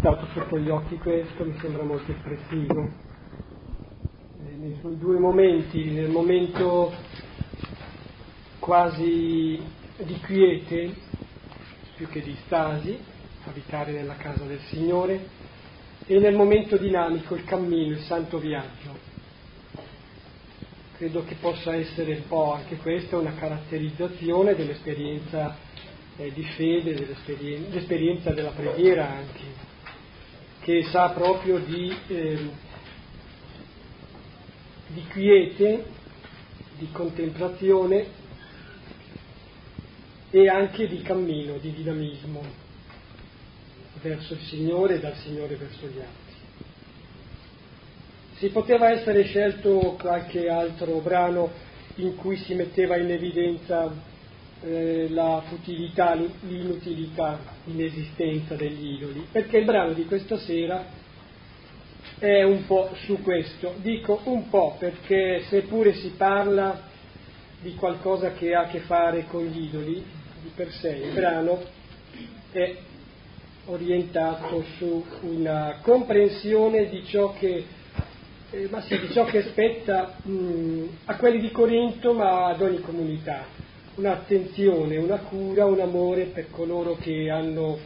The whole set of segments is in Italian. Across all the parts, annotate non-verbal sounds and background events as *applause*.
dato sotto gli occhi questo, mi sembra molto espressivo. Eh, nei suoi due momenti, nel momento quasi di quiete, più che di stasi, abitare nella casa del Signore, e nel momento dinamico, il cammino, il santo viaggio. Credo che possa essere un po' anche questa una caratterizzazione dell'esperienza eh, di fede, dell'esperienza della preghiera anche che sa proprio di, eh, di quiete, di contemplazione e anche di cammino, di dinamismo verso il Signore e dal Signore verso gli altri. Si poteva essere scelto qualche altro brano in cui si metteva in evidenza eh, la futilità, l'inutilità, l'inesistenza degli idoli, perché il brano di questa sera è un po' su questo. Dico un po' perché seppure si parla di qualcosa che ha a che fare con gli idoli, di per sé il brano è orientato su una comprensione di ciò che, eh, sì, di ciò che spetta mh, a quelli di Corinto ma ad ogni comunità un'attenzione, una cura, un amore per coloro che hanno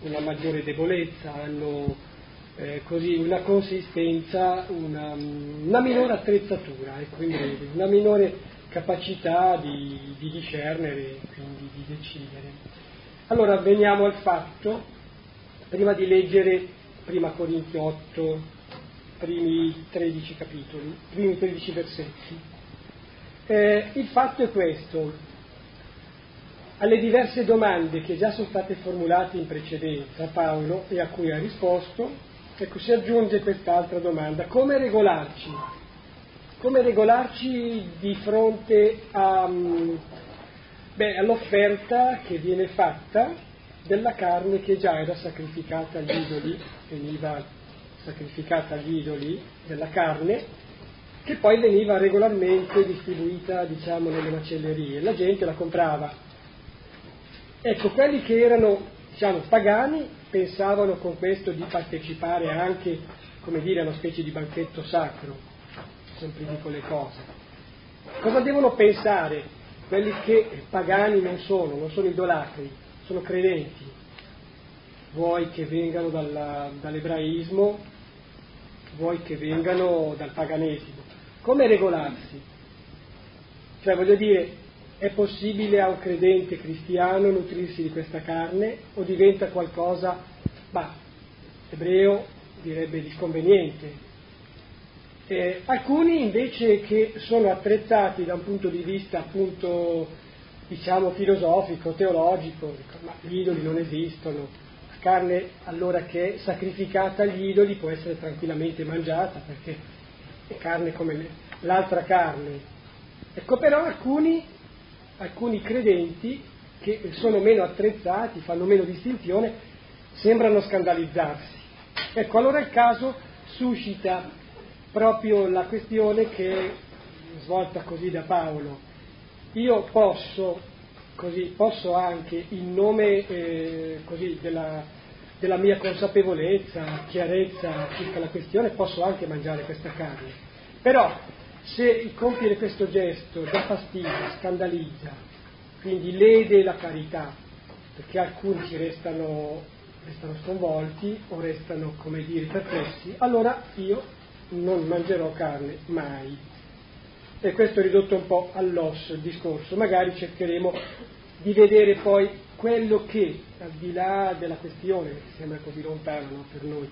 una maggiore debolezza, hanno eh, così una consistenza, una, una, minore attrezzatura e quindi una minore capacità di, di discernere e quindi di decidere. Allora veniamo al fatto, prima di leggere prima Corinzi 8, primi 13 capitoli, primi 13 versetti. Eh, il fatto è questo, alle diverse domande che già sono state formulate in precedenza a Paolo e a cui ha risposto, ecco, si aggiunge quest'altra domanda. Come regolarci? Come regolarci di fronte a, beh, all'offerta che viene fatta della carne che già era sacrificata agli idoli, veniva sacrificata agli idoli della carne, che poi veniva regolarmente distribuita diciamo, nelle macellerie. La gente la comprava Ecco, quelli che erano diciamo, pagani pensavano con questo di partecipare anche, come dire, a una specie di banchetto sacro, semplifico le cose. Cosa devono pensare quelli che pagani non sono, non sono idolatri, sono credenti, vuoi che vengano dalla, dall'ebraismo, vuoi che vengano dal paganesimo. Come regolarsi? Cioè, voglio dire, è possibile a un credente cristiano nutrirsi di questa carne o diventa qualcosa, bah, ebreo direbbe di sconveniente? Eh, alcuni invece che sono attrezzati da un punto di vista appunto diciamo filosofico, teologico, dicono, ma gli idoli non esistono, la carne allora che è sacrificata agli idoli può essere tranquillamente mangiata perché è carne come l'altra carne. Ecco però alcuni alcuni credenti che sono meno attrezzati, fanno meno distinzione, sembrano scandalizzarsi. Ecco, allora il caso suscita proprio la questione che è svolta così da Paolo. Io posso, così, posso anche in nome eh, così, della, della mia consapevolezza, chiarezza circa la questione, posso anche mangiare questa carne. Però se compiere questo gesto dà fastidio, scandalizza, quindi lede la carità, perché alcuni ci restano, restano sconvolti o restano, come dire, perplessi, allora io non mangerò carne mai. E questo è ridotto un po' all'osso il discorso, magari cercheremo di vedere poi quello che, al di là della questione, che sembra così lontana no, per noi,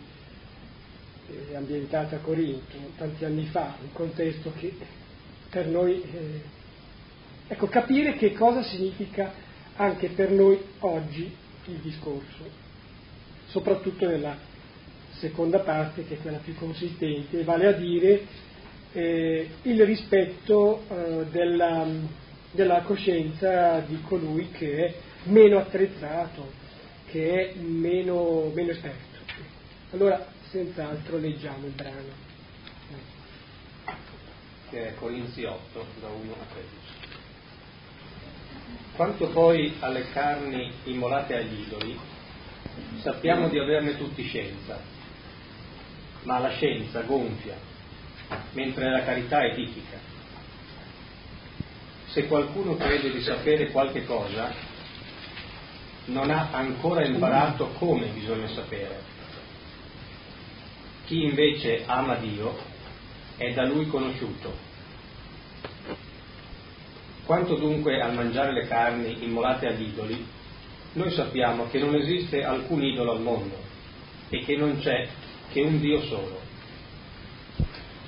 eh, ambientata a Corinto tanti anni fa, un contesto che per noi, eh, ecco, capire che cosa significa anche per noi oggi il discorso, soprattutto nella seconda parte che è quella più consistente, vale a dire eh, il rispetto eh, della, della coscienza di colui che è meno attrezzato, che è meno, meno esperto. Allora, senz'altro leggiamo il brano. Che è Corinzi 8, da 1 a 13. Quanto poi alle carni immolate agli idoli, Sappiamo di averne tutti scienza, ma la scienza gonfia, mentre la carità edifica. Se qualcuno crede di sapere qualche cosa, non ha ancora imparato come bisogna sapere. Chi invece ama Dio è da lui conosciuto. Quanto dunque al mangiare le carni immolate agli idoli, noi sappiamo che non esiste alcun idolo al mondo e che non c'è che un Dio solo.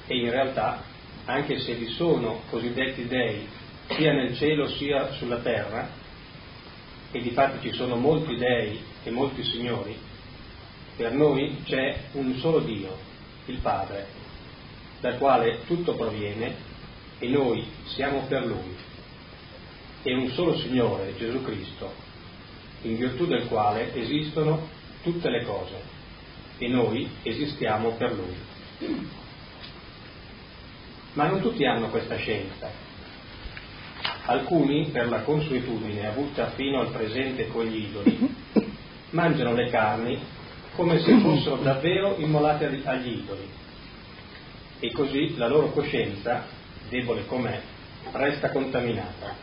E in realtà, anche se vi sono cosiddetti dei sia nel cielo sia sulla terra, e di fatto ci sono molti dei e molti signori, per noi c'è un solo Dio, il Padre, dal quale tutto proviene e noi siamo per Lui, e un solo Signore, Gesù Cristo, in virtù del quale esistono tutte le cose e noi esistiamo per Lui. Ma non tutti hanno questa scienza. Alcuni, per la consuetudine avuta fino al presente con gli idoli, mangiano le carni come se *clears throat* fossero davvero immolate agli idoli. E così la loro coscienza, debole com'è, resta contaminata.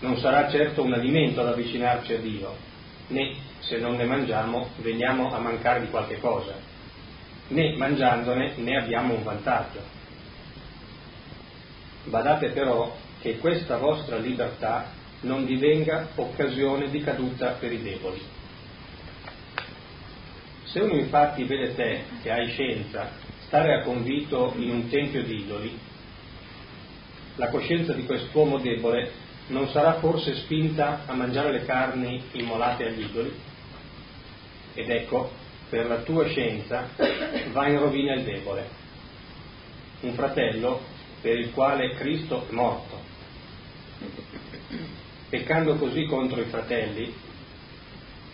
Non sarà certo un alimento ad avvicinarci a Dio, né se non ne mangiamo veniamo a mancare di qualche cosa, né mangiandone ne abbiamo un vantaggio. Badate però che questa vostra libertà non divenga occasione di caduta per i deboli. Se uno infatti vede te, che hai scienza, stare a convito in un tempio di idoli, la coscienza di quest'uomo debole non sarà forse spinta a mangiare le carni immolate agli idoli? Ed ecco, per la tua scienza va in rovina il debole, un fratello per il quale Cristo è morto. Peccando così contro i fratelli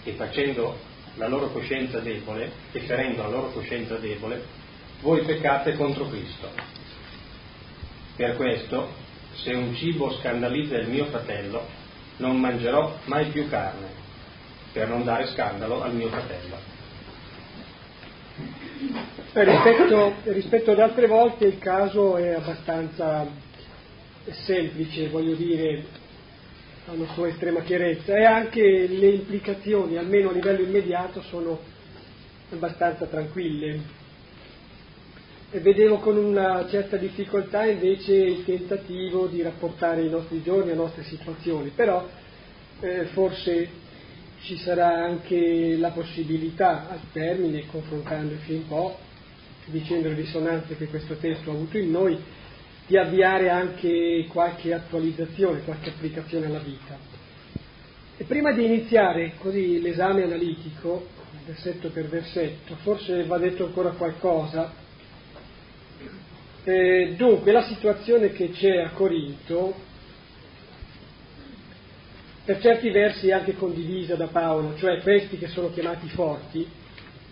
e facendo la loro coscienza debole e ferendo la loro coscienza debole, voi peccate contro Cristo. Per questo, se un cibo scandalizza il mio fratello, non mangerò mai più carne, per non dare scandalo al mio fratello. Eh, rispetto, rispetto, ad altre volte il caso è abbastanza semplice, voglio dire, ha sua estrema chiarezza e anche le implicazioni, almeno a livello immediato, sono abbastanza tranquille. E vedevo con una certa difficoltà invece il tentativo di rapportare i nostri giorni a nostre situazioni, però eh, forse ci sarà anche la possibilità al termine, confrontandoci un po', dicendo le risonanze che questo testo ha avuto in noi, di avviare anche qualche attualizzazione, qualche applicazione alla vita. E prima di iniziare così l'esame analitico, versetto per versetto, forse va detto ancora qualcosa. Eh, dunque, la situazione che c'è a Corinto, per certi versi è anche condivisa da Paolo, cioè questi che sono chiamati forti,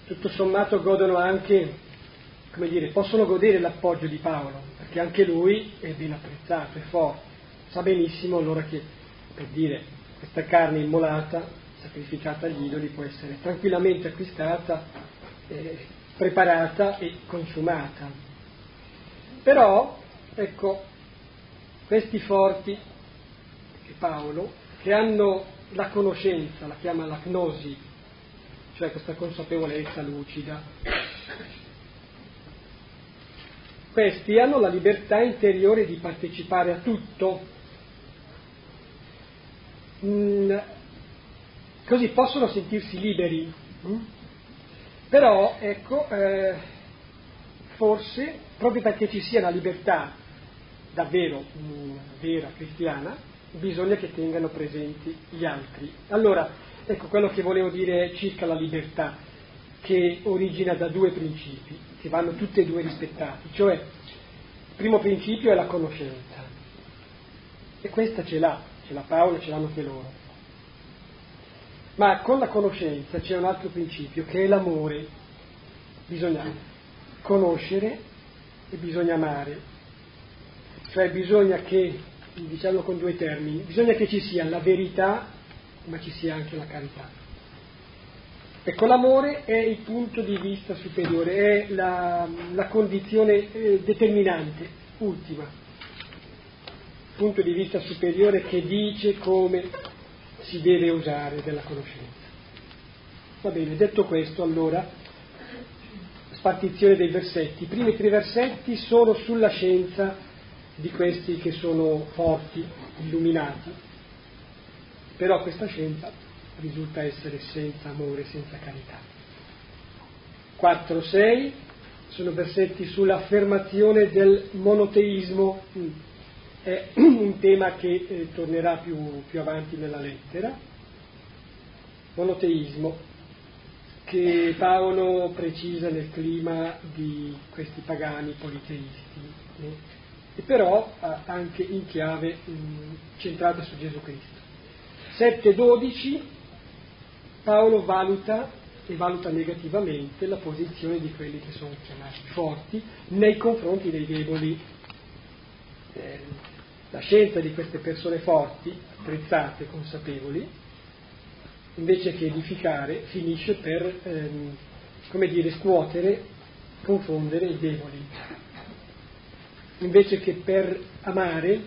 tutto sommato godono anche come dire, possono godere l'appoggio di Paolo, perché anche lui è ben apprezzato, è forte, sa benissimo allora che, per dire, questa carne immolata, sacrificata agli idoli, può essere tranquillamente acquistata, eh, preparata e consumata. Però, ecco, questi forti, che Paolo, che hanno la conoscenza, la chiama la gnosi, cioè questa consapevolezza lucida, questi hanno la libertà interiore di partecipare a tutto, mm, così possono sentirsi liberi. Mm? Però, ecco, eh, forse, proprio perché ci sia la libertà davvero mm, vera cristiana, bisogna che tengano presenti gli altri. Allora, ecco quello che volevo dire circa la libertà, che origina da due principi che vanno tutti e due rispettati, cioè il primo principio è la conoscenza e questa ce l'ha, ce l'ha Paolo, ce l'hanno anche loro. Ma con la conoscenza c'è un altro principio che è l'amore, bisogna conoscere e bisogna amare, cioè bisogna che, diciamo con due termini, bisogna che ci sia la verità ma ci sia anche la carità. Ecco, l'amore è il punto di vista superiore, è la, la condizione eh, determinante, ultima, il punto di vista superiore che dice come si deve usare della conoscenza. Va bene, detto questo, allora, spartizione dei versetti. I primi tre versetti sono sulla scienza di questi che sono forti, illuminati, però questa scienza risulta essere senza amore, senza carità. 4-6 sono versetti sull'affermazione del monoteismo, mm. è *clears throat* un tema che eh, tornerà più, più avanti nella lettera. Monoteismo, che Paolo precisa nel clima di questi pagani politeisti, eh, e però anche in chiave mh, mm, centrata su Gesù Cristo. 7.12 Paolo valuta e valuta negativamente la posizione di quelli che sono chiamati forti nei confronti dei deboli. Eh, la scienza di queste persone forti, apprezzate, consapevoli, invece che edificare, finisce per, ehm, come dire, scuotere, confondere i deboli. Invece che per amare,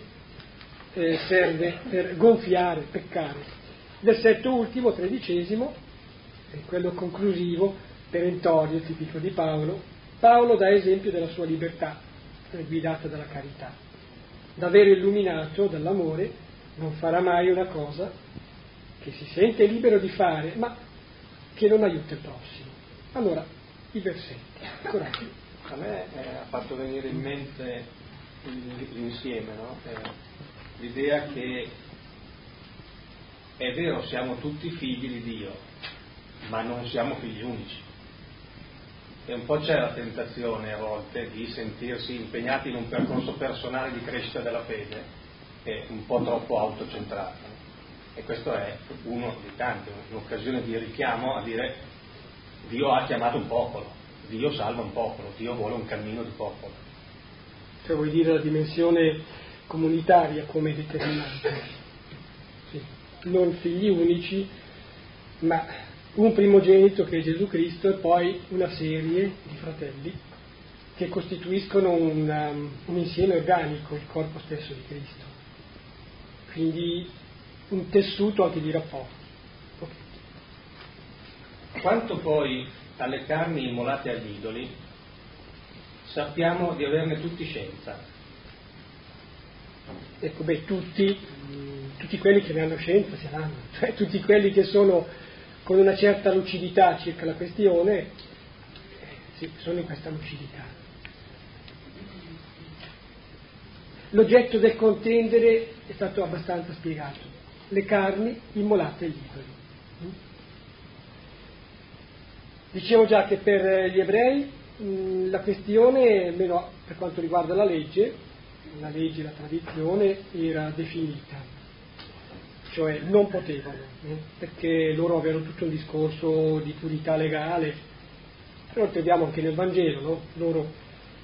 eh, serve per gonfiare, peccare. Versetto ultimo, tredicesimo, è quello conclusivo, perentorio, tipico di Paolo. Paolo dà esempio della sua libertà, guidata dalla carità. Davvero illuminato dall'amore, non farà mai una cosa che si sente libero di fare, ma che non aiuta il prossimo. Allora, i versetti. Coraggio. A me eh, ha fatto venire in mente l'insieme, no? eh, l'idea che è vero, siamo tutti figli di Dio, ma non siamo figli unici. E un po' c'è la tentazione a volte di sentirsi impegnati in un percorso personale di crescita della fede, che è un po' troppo autocentrato. E questo è uno di tanti, un'occasione di richiamo a dire Dio ha chiamato un popolo, Dio salva un popolo, Dio vuole un cammino di popolo. Cioè vuoi dire la dimensione comunitaria come determinante? Non figli unici, ma un primogenito che è Gesù Cristo e poi una serie di fratelli che costituiscono un, um, un insieme organico, il corpo stesso di Cristo. Quindi un tessuto anche di rapporti. Okay. Quanto poi alle carni immolate agli idoli, sappiamo di averne tutti scienza. Ecco, beh, tutti tutti quelli che ne hanno scienza ce l'hanno, *laughs* cioè tutti quelli che sono con una certa lucidità circa la questione, eh, sì, sono in questa lucidità. L'oggetto del contendere è stato abbastanza spiegato, le carni immolate agli idoli. Dicevo già che per gli ebrei mh, la questione, almeno per quanto riguarda la legge, la legge, la tradizione era definita cioè non potevano, eh, perché loro avevano tutto un discorso di purità legale, però troviamo anche nel Vangelo, no? loro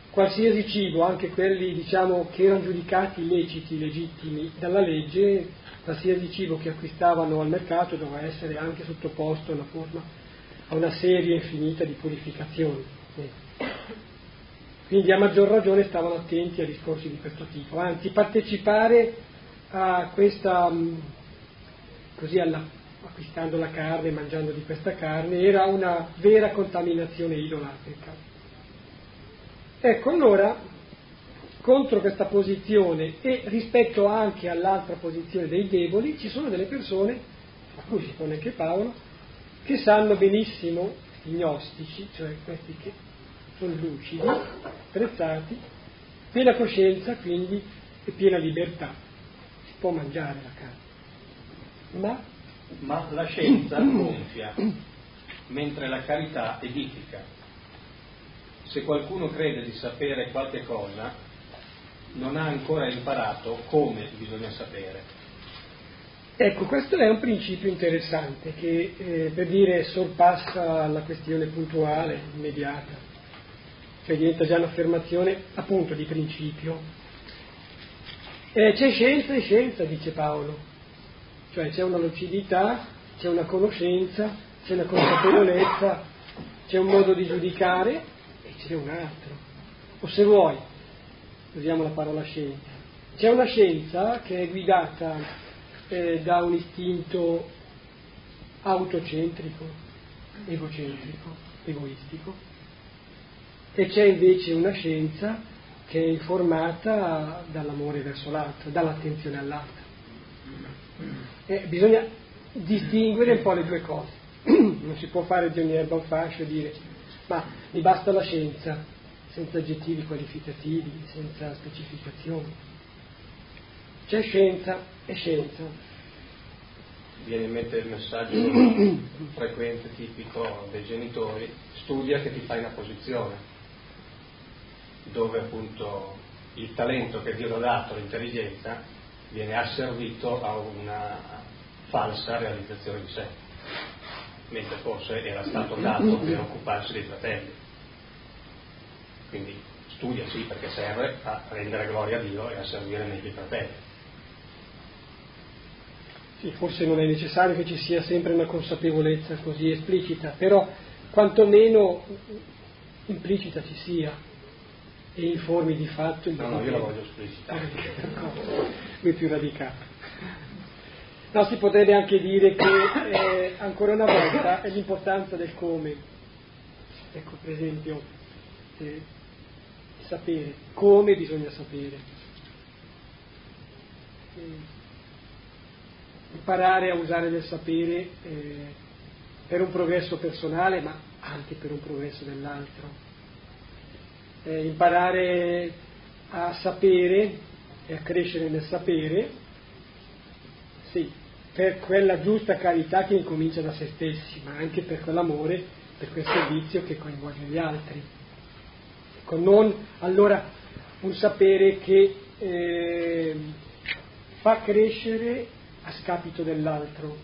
qualsiasi cibo, anche quelli diciamo, che erano giudicati illeciti, legittimi dalla legge, qualsiasi cibo che acquistavano al mercato doveva essere anche sottoposto a una, forma, a una serie infinita di purificazioni. Eh. Quindi a maggior ragione stavano attenti a discorsi di questo tipo, anzi partecipare a questa così alla, acquistando la carne, mangiando di questa carne, era una vera contaminazione idolatrica. Ecco, allora, contro questa posizione e rispetto anche all'altra posizione dei deboli, ci sono delle persone, a cui si pone anche Paolo, che sanno benissimo, i gnostici, cioè questi che sono lucidi, prezzati, piena coscienza quindi e piena libertà. Si può mangiare la carne ma, ma la scienza gonfia, mentre la carità edifica. Se qualcuno crede di sapere qualche cosa, non ha ancora imparato come bisogna sapere. Ecco, questo è un principio interessante che eh, per dire sorpassa la questione puntuale, immediata, cioè diventa già un'affermazione appunto di principio. Eh, c'è scienza e scienza, dice Paolo, cioè c'è una lucidità, c'è una conoscenza, c'è una consapevolezza, c'è un modo di giudicare e c'è un altro. O se vuoi, usiamo la parola scienza, c'è una scienza che è guidata eh, da un istinto autocentrico, egocentrico, egoistico, e c'è invece una scienza che è informata dall'amore verso l'altro, dall'attenzione all'altro. E bisogna distinguere un po' le due cose. *clears throat* Non si può fare di ogni erba un fascio e dire ma mi basta la scienza, senza aggettivi qualificativi, senza specificazioni. C'è scienza e scienza. Viene in mente il messaggio *clears throat* frequente, tipico dei genitori, studia che ti fai una posizione dove appunto il talento che Dio ha dato, l'intelligenza, viene asservito a una falsa realizzazione di sé, mentre forse era stato dato per occuparsi dei fratelli. Quindi studia sì perché serve a rendere gloria a Dio e a servire meglio i fratelli. Sì, forse non è necessario che ci sia sempre una consapevolezza così esplicita, però quantomeno implicita ci sia e informi di fatto il No, no, io la voglio esplicitare. Lui più radicato. No, si potrebbe anche dire che eh, ancora una volta è l'importanza del come. Ecco, per esempio, eh, sapere, come bisogna sapere. Eh, imparare a usare del sapere eh, per un progresso personale, ma anche per un progresso dell'altro eh, imparare a sapere e a crescere nel sapere, sì, per quella giusta carità che incomincia da se stessi, ma anche per quell'amore, per quel servizio che coinvolge gli altri. Ecco, non allora un sapere che eh, fa crescere a scapito dell'altro.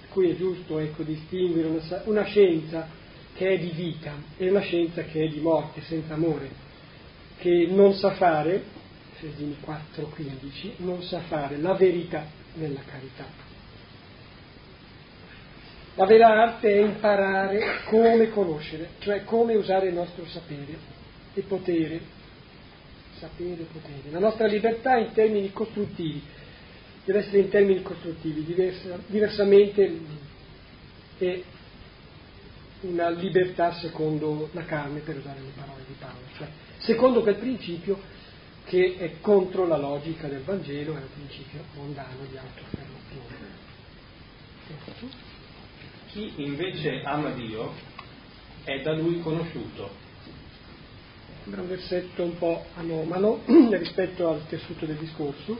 Per cui è giusto ecco, distinguere una, una scienza che è di vita e una scienza che è di morte, senza amore, che non sa fare, Efesini 4:15, non sa fare la verità nella carità. La vera arte è imparare come conoscere, cioè come usare il nostro sapere e potere, sapere e potere. La nostra libertà in termini costruttivi deve essere in termini costruttivi, diversa, diversamente è una libertà secondo la carne, per usare le parole di Paolo, cioè secondo quel principio che è contro la logica del Vangelo, è un principio mondano di autoaffermazione. Chi invece ama Dio è da lui conosciuto. Sembra un versetto un po' anomalo *clears throat* rispetto al tessuto del discorso.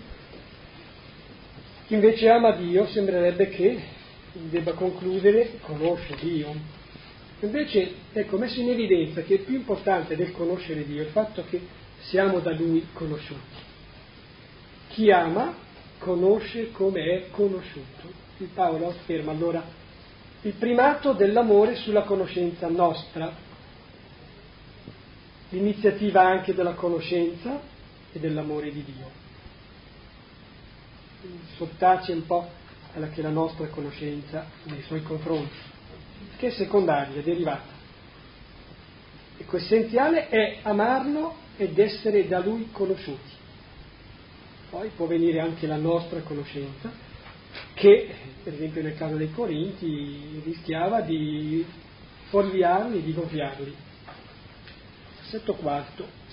Chi invece ama Dio sembrerebbe che debba concludere conosce Dio, Invece, ecco, messo in evidenza che è più importante del conoscere Dio il fatto che siamo da Lui conosciuti. Chi ama conosce come è conosciuto. Il Paolo afferma allora il primato dell'amore sulla conoscenza nostra, l'iniziativa anche della conoscenza e dell'amore di Dio. Sottace un po' quella che è la nostra conoscenza nei suoi confronti che è secondaria, derivata. Ecco, essenziale è amarlo ed essere da lui conosciuti. Poi può venire anche la nostra conoscenza, che per esempio nel caso dei Corinti rischiava di fuorviarli, di gonfiarli. Versetto quarto.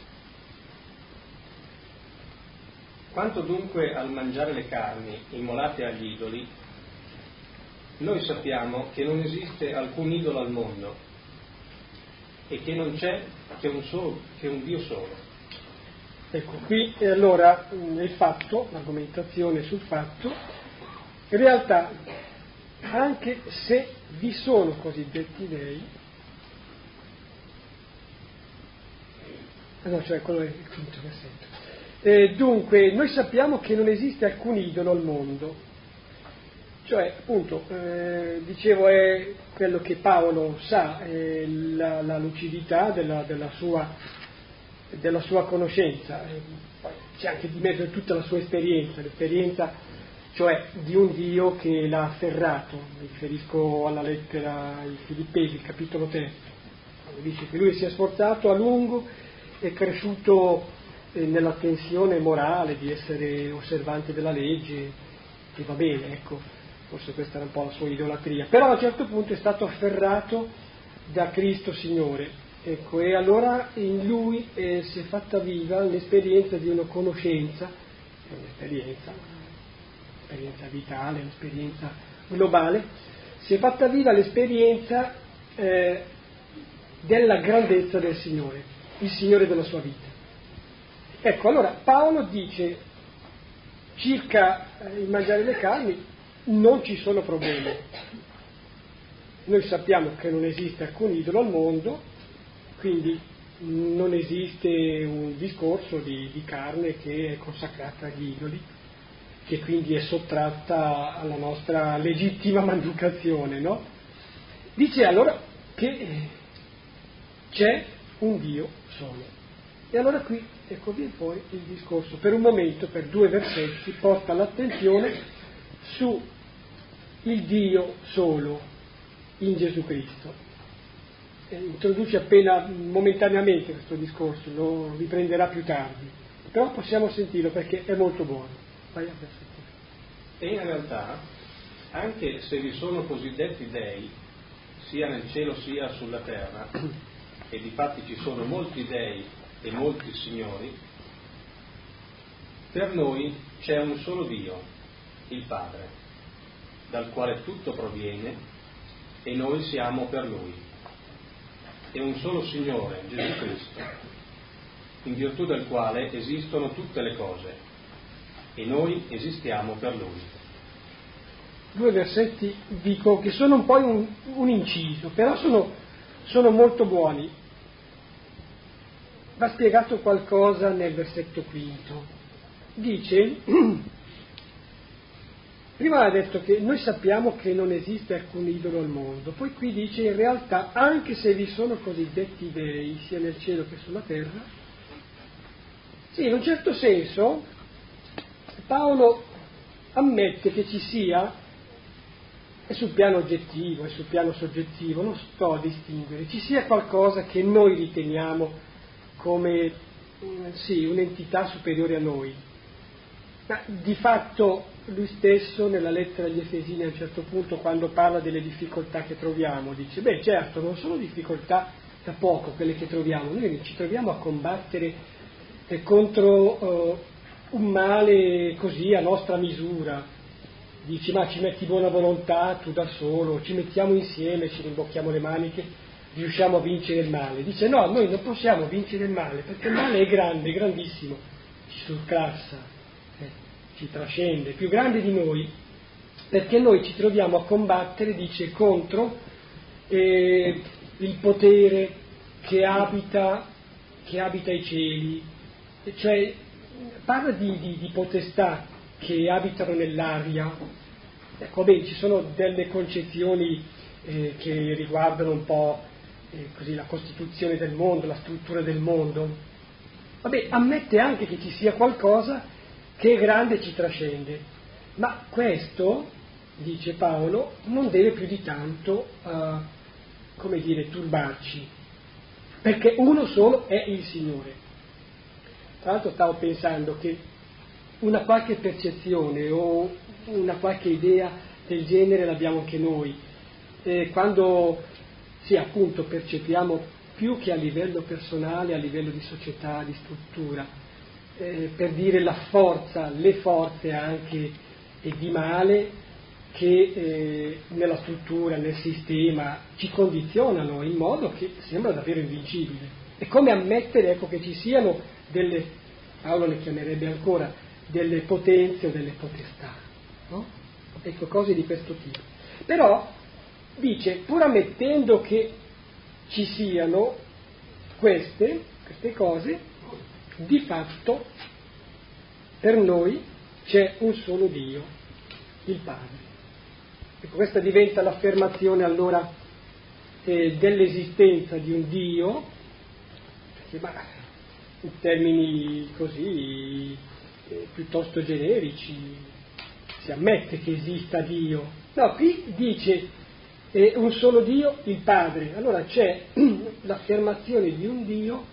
Quanto dunque al mangiare le carni immolate agli idoli, noi sappiamo che non esiste alcun idolo al mondo e che non c'è che un, solo, che un Dio solo. Ecco, qui e allora nel fatto, l'argomentazione sul fatto, in realtà anche se vi sono cosiddetti dei, no, cioè quello è il quinto versetto. Dunque, noi sappiamo che non esiste alcun idolo al mondo, cioè, appunto, eh, dicevo, è quello che Paolo sa, la, la, lucidità della, della, sua, della sua, conoscenza. C'è anche di mezzo tutta la sua esperienza, l'esperienza cioè di un Dio che l'ha afferrato, mi riferisco alla lettera ai Filippesi, capitolo 3, dice che lui si è sforzato a lungo, è cresciuto eh, nella tensione morale di essere osservante della legge, e va bene, ecco, forse questa era un po' la sua idolatria, però a un certo punto è stato afferrato da Cristo Signore, ecco, e allora in lui eh, si è fatta viva l'esperienza di una conoscenza, un'esperienza, un'esperienza vitale, un'esperienza globale, si è fatta viva l'esperienza eh, della grandezza del Signore, il Signore della sua vita. Ecco, allora Paolo dice circa eh, il mangiare le carni non ci sono problemi. Noi sappiamo che non esiste alcun idolo al mondo, quindi non esiste un discorso di, di carne che è consacrata agli idoli che quindi è sottratta alla nostra legittima *laughs* manducazione, no? Dice allora che c'è un Dio solo. E allora qui, ecco viene fuori il discorso, per un momento, per due versetti, porta l'attenzione su il Dio solo in Gesù Cristo. E introduce appena momentaneamente questo discorso, lo riprenderà più tardi, però possiamo sentirlo perché è molto buono. E in realtà, anche se vi sono cosiddetti dei, sia nel cielo sia sulla terra, *clears throat* e di fatti ci sono molti dei e molti signori, per noi c'è un solo Dio, il Padre, dal quale tutto proviene e noi siamo per Lui, e un solo Signore, Gesù Cristo, in virtù del quale esistono tutte le cose e noi esistiamo per Lui. Due versetti dico che sono un po' un, un inciso, però sono, sono molto buoni. Va spiegato qualcosa nel versetto quinto. Dice, *clears throat* prima ha detto che noi sappiamo che non esiste alcun idolo al mondo, poi qui dice in realtà anche se vi sono cosiddetti dei sia nel cielo che sulla terra, sì, in un certo senso Paolo ammette che ci sia, e sul piano oggettivo e sul piano soggettivo, non sto a distinguere, ci sia qualcosa che noi riteniamo come sì, un'entità superiore a noi. Ma di fatto lui stesso nella lettera agli Efesini a un certo punto quando parla delle difficoltà che troviamo dice, beh certo non sono difficoltà da poco quelle che troviamo, noi ci troviamo a combattere eh, contro eh, un male così a nostra misura. Dici ma ci metti buona volontà tu da solo, ci mettiamo insieme, ci rimbocchiamo le maniche, riusciamo a vincere il male. Dice no, noi non possiamo vincere il male perché il male è grande, grandissimo, ci surclassa, ci trascende, più grande di noi, perché noi ci troviamo a combattere, dice, contro eh, il potere che abita, che abita i cieli, cioè parla di, di, di potestà che abitano nell'aria. Ecco, beh, ci sono delle concezioni eh, che riguardano un po' eh, così, la costituzione del mondo, la struttura del mondo. Vabbè, ammette anche che ci sia qualcosa che è grande ci trascende, ma questo, dice Paolo, non deve più di tanto, uh, come dire, turbarci, perché uno solo è il Signore. Tra l'altro stavo pensando che una qualche percezione o una qualche idea del genere l'abbiamo anche noi. E quando sì, appunto percepiamo più che a livello personale, a livello di società, di struttura, eh, per dire la forza, le forze anche di male che eh, nella struttura, nel sistema ci condizionano in modo che sembra davvero invincibile. È come ammettere ecco, che ci siano delle, Paolo le chiamerebbe ancora, delle potenze o delle potestà, no? Ecco, cose di questo tipo. Però dice, pur ammettendo che ci siano queste, queste cose, di fatto per noi c'è un solo Dio, il Padre. Ecco, questa diventa l'affermazione allora eh, dell'esistenza di un Dio, perché ma in termini così eh, piuttosto generici. si ammette che esista Dio. No, qui dice eh, un solo Dio, il Padre. Allora c'è *clears throat* l'affermazione di un Dio,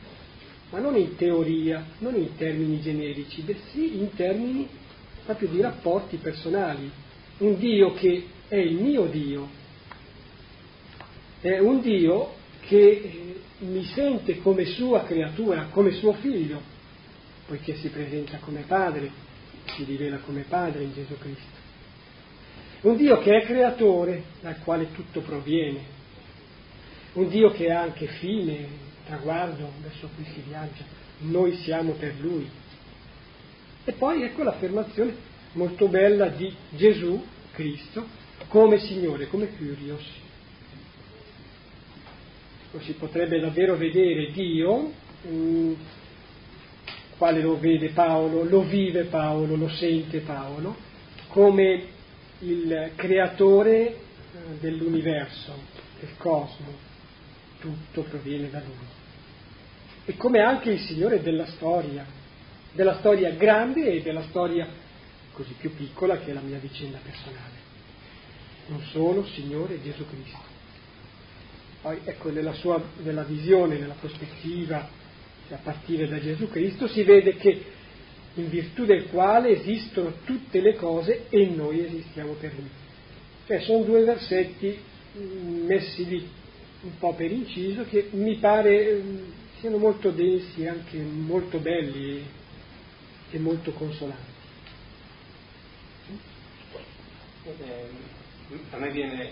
ma non in teoria, non in termini generici, bensì in termini proprio di rapporti personali. Un Dio che è il mio Dio, è un Dio che eh, mi sente come sua creatura, come suo figlio, poiché si presenta come padre, si rivela come padre in Gesù Cristo. Un Dio che è creatore, dal quale tutto proviene, un Dio che ha anche fine, traguardo verso cui si viaggia, noi siamo per Lui. E poi ecco l'affermazione molto bella di Gesù Cristo come Signore, come Curios. Si potrebbe davvero vedere Dio, mh, quale lo vede Paolo, lo vive Paolo, lo sente Paolo, come il creatore eh, dell'universo, del cosmo, tutto proviene da lui. E come anche il Signore della storia, della storia grande e della storia così più piccola che è la mia vicenda personale. Un solo Signore Gesù Cristo. Poi ecco nella sua nella visione, nella prospettiva a partire da Gesù Cristo, si vede che in virtù del quale esistono tutte le cose e noi esistiamo per lui. Cioè sono due versetti messi lì un po' per inciso che mi pare siano molto densi, anche molto belli e molto consolanti. Eh, a me viene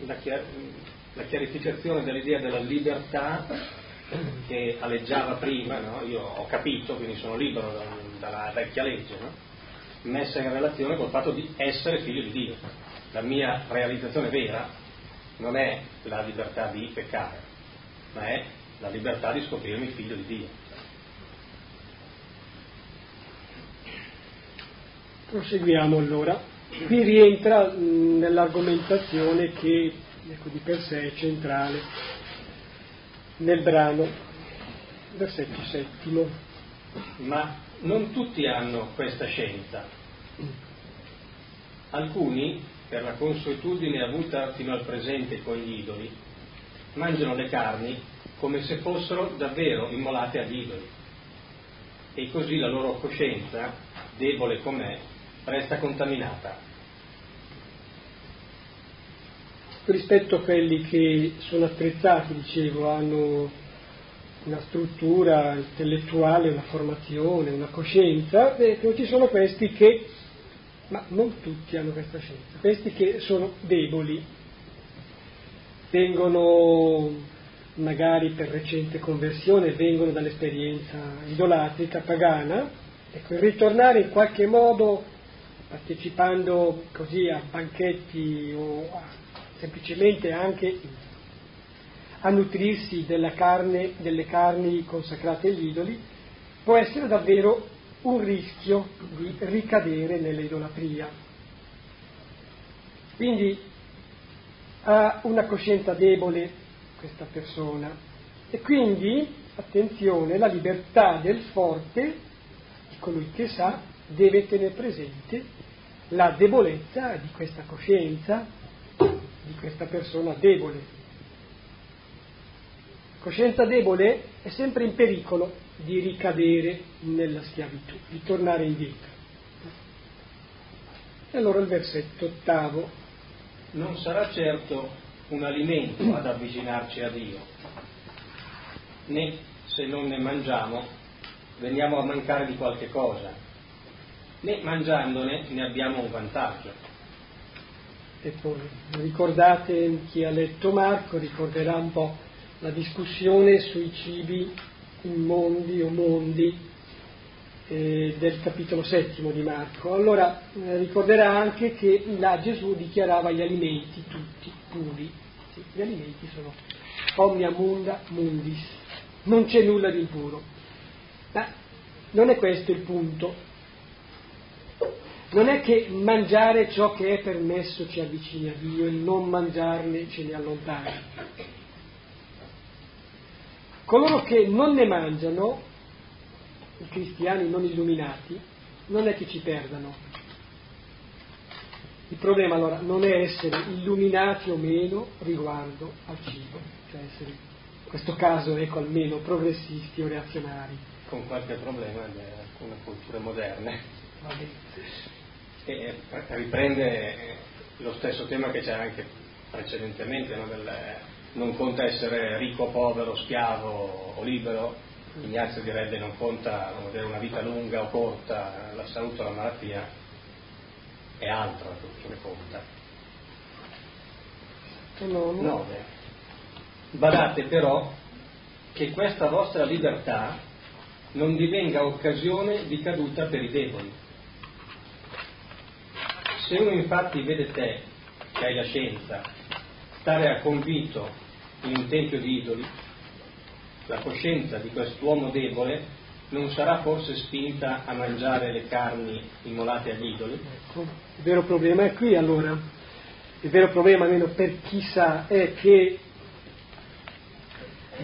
la, chiar- la chiarificazione dell'idea della libertà che aleggiava prima, no? io ho capito, quindi sono libero da, dalla vecchia legge, no? messa in relazione col fatto di essere figlio di Dio. La mia realizzazione vera non è la libertà di peccare, ma è la libertà di scoprirmi figlio di Dio. Proseguiamo allora. Qui rientra nell'argomentazione che ecco, di per sé è centrale nel brano, versetto settimo. Ma non tutti hanno questa scienza. Alcuni, per la consuetudine avuta fino al presente con gli idoli, mangiano le carni come se fossero davvero immolate agli idoli. E così la loro coscienza, debole com'è, resta contaminata. Rispetto a quelli che sono attrezzati, dicevo, hanno una struttura intellettuale, una formazione, una coscienza, e ci sono questi che, ma non tutti hanno questa scienza, questi che sono deboli, vengono magari per recente conversione, vengono dall'esperienza idolatrica, pagana, ecco, ritornare in qualche modo partecipando così a banchetti o a, semplicemente anche a nutrirsi carne, delle carni consacrate agli idoli, può essere davvero un rischio di ricadere nell'idolatria. Quindi ha una coscienza debole questa persona e quindi, attenzione, la libertà del forte, di colui che sa, deve tenere presente la debolezza di questa coscienza, di questa persona debole. Coscienza debole è sempre in pericolo di ricadere nella schiavitù, di tornare indietro. E allora il versetto ottavo. Non sarà certo un alimento ad avvicinarci a Dio, né se non ne mangiamo veniamo a mancare di qualche cosa, né mangiandone ne abbiamo un vantaggio. E poi ricordate chi ha letto Marco, ricorderà un po' la discussione sui cibi immondi o mondi eh, del capitolo settimo di Marco. Allora eh, ricorderà anche che là Gesù dichiarava gli alimenti tutti puri. Sì, gli alimenti sono omnia munda mundis, non c'è nulla di impuro. Ma non è questo il punto non è che mangiare ciò che è permesso ci avvicini a Dio e non mangiarne ce ne allontani. Coloro che non ne mangiano, i cristiani non illuminati, non è che ci perdano. Il problema allora non è essere illuminati o meno riguardo al cibo, cioè essere in questo caso ecco almeno progressisti o reazionari. Con qualche problema di alcune culture moderne. E riprende lo stesso tema che c'era anche precedentemente, no? Del, non conta essere ricco, povero, schiavo o libero, Ignazio direbbe non conta avere una vita lunga o corta, la salute o la malattia, è altro che conta. No, no. 9. Badate però che questa vostra libertà non divenga occasione di caduta per i deboli. Se uno infatti vede te, che hai la scienza, stare a convito in un tempio di idoli, la coscienza di quest'uomo debole non sarà forse spinta a mangiare le carni immolate agli idoli? Ecco, il vero problema è qui allora. Il vero problema, almeno per chi sa, è che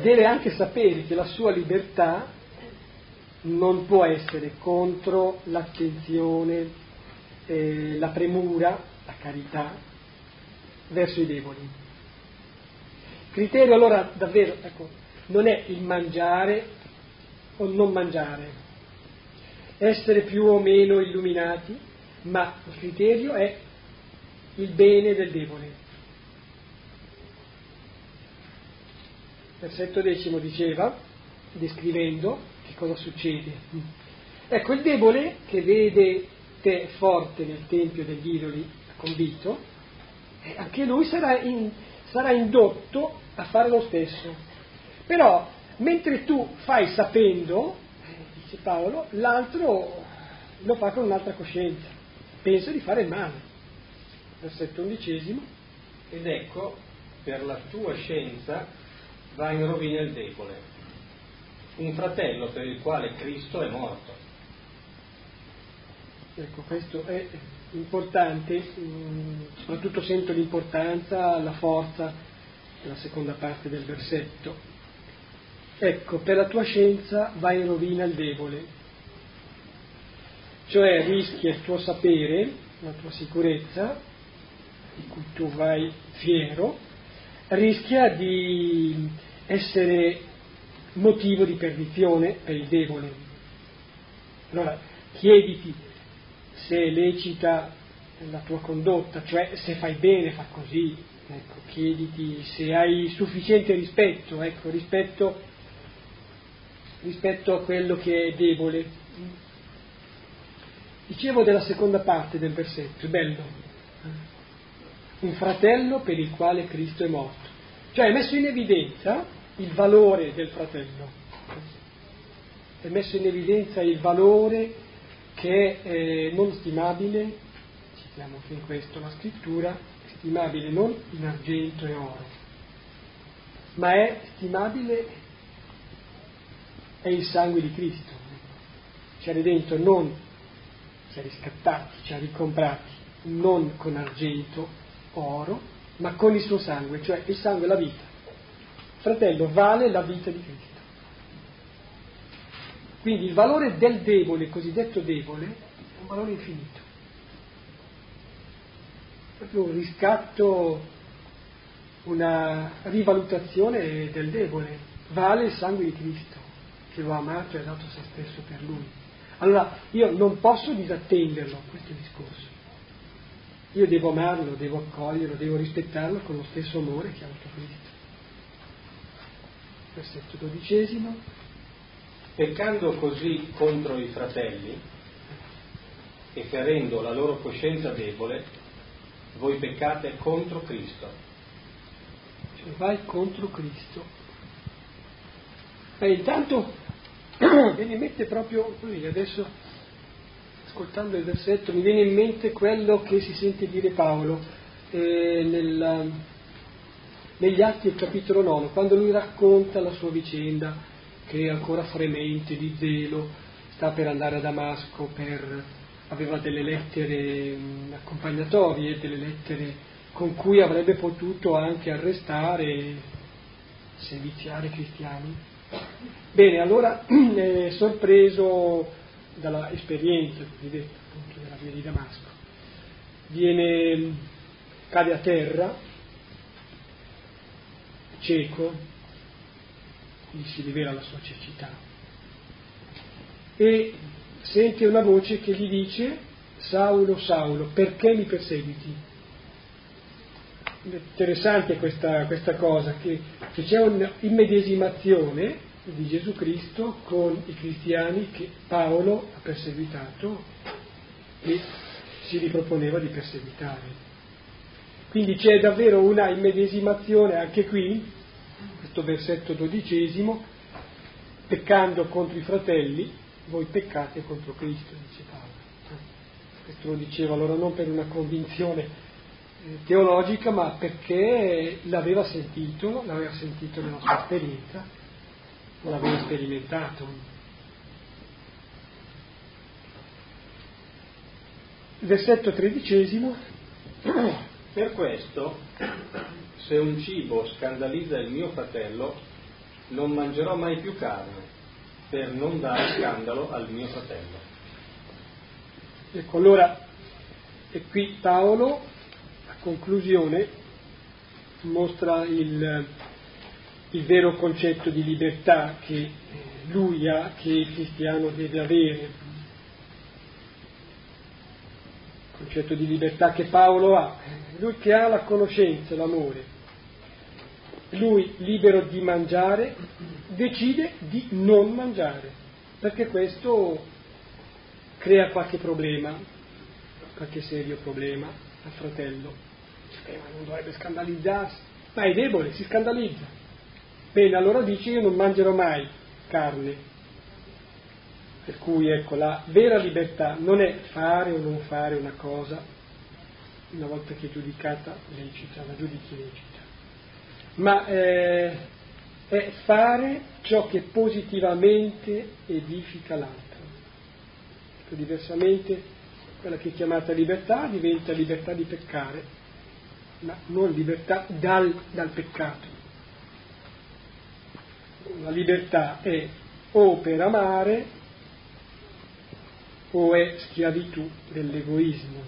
deve anche sapere che la sua libertà non può essere contro l'attenzione, eh, la premura, la carità verso i deboli. Criterio allora davvero, ecco, non è il mangiare o non mangiare, essere più o meno illuminati, ma il criterio è il bene del debole. Versetto decimo diceva, descrivendo che cosa succede. Ecco, il debole che vede te forte nel tempio degli idoli convito, eh, anche lui sarà, in, sarà indotto a fare lo stesso. Però, mentre tu fai sapendo, dice Paolo, l'altro lo fa con un'altra coscienza, pensa di fare il male. Versetto undicesimo. Ed ecco, per la tua scienza va in rovina il debole, un fratello per il quale Cristo è morto. Ecco, questo è importante, mm, soprattutto sento l'importanza, la forza della seconda parte del versetto. Ecco, per la tua scienza va in rovina il debole, cioè rischia il tuo sapere, la tua sicurezza, di cui tu vai fiero, rischia di essere motivo di perdizione per il debole. Allora, chiediti se è lecita la tua condotta, cioè se fai bene, fa così, ecco, chiediti se hai sufficiente rispetto, ecco, rispetto rispetto a quello che è debole. Dicevo della seconda parte del versetto, è bello, un fratello per il quale Cristo è morto, cioè è messo in evidenza il valore del fratello, è messo in evidenza il valore che è non stimabile, citiamo anche in questo la scrittura, stimabile non in argento e oro, ma è stimabile è il sangue di Cristo. Ci ha redento non, ci ha riscattati, ci ha ricomprati, non con argento, oro, ma con il suo sangue, cioè il sangue è la vita. Fratello, vale la vita di Cristo. Quindi il valore del debole, cosiddetto debole, è un valore infinito. Proprio un riscatto, una rivalutazione del debole. Vale il sangue di Cristo che lo ha amato e ha dato se stesso per lui. Allora io non posso disattenderlo questo discorso. Io devo amarlo, devo accoglierlo, devo rispettarlo con lo stesso amore che ha avuto Cristo. Versetto dodicesimo. Peccando così contro i fratelli e ferendo la loro coscienza debole, voi peccate contro Cristo. Cioè vai contro Cristo. Beh, intanto *clears throat* viene in mente proprio così, adesso ascoltando il versetto mi viene in mente quello che si sente dire Paolo eh, nella, negli atti capitolo 9, quando lui racconta la sua vicenda che ancora fremente di zelo, sta per andare a Damasco, per, aveva delle lettere mh, accompagnatorie, delle lettere con cui avrebbe potuto anche arrestare, seviziare cristiani. Bene, allora *clears throat* è sorpreso dalla esperienza cosiddetta appunto della via di Damasco, viene, cade a terra, cieco, gli si rivela la sua cecità e sente una voce che gli dice Saulo, Saulo, perché mi perseguiti? Interessante questa, questa cosa, che, che c'è un'immedesimazione di Gesù Cristo con i cristiani che Paolo ha perseguitato e si riproponeva di perseguitare. Quindi c'è davvero una immedesimazione anche qui, questo versetto dodicesimo, peccando contro i fratelli, voi peccate contro Cristo, dice Paolo. Questo lo diceva allora non per una convinzione eh, teologica, ma perché l'aveva sentito, l'aveva sentito nella sua esperienza, l'aveva sperimentato. Versetto tredicesimo. Per questo, se un cibo scandalizza il mio fratello, non mangerò mai più carne, per non dare scandalo al mio fratello. Ecco, allora, e qui Paolo, a conclusione, mostra il, il vero concetto di libertà che lui ha, che il cristiano deve avere, il concetto di libertà che Paolo ha, lui che ha la conoscenza, l'amore, lui libero di mangiare, decide di non mangiare, perché questo crea qualche problema, qualche serio problema al fratello. Eh, ma non dovrebbe scandalizzarsi, ma è debole, si scandalizza. Bene, allora dice io non mangerò mai carne. Per cui ecco, la vera libertà non è fare o non fare una cosa, una volta che è giudicata lecita, la giudichi lecita, ma eh, è fare ciò che positivamente edifica l'altro diversamente quella che è chiamata libertà diventa libertà di peccare, ma non libertà dal, dal peccato. La libertà è o per amare o è schiavitù dell'egoismo.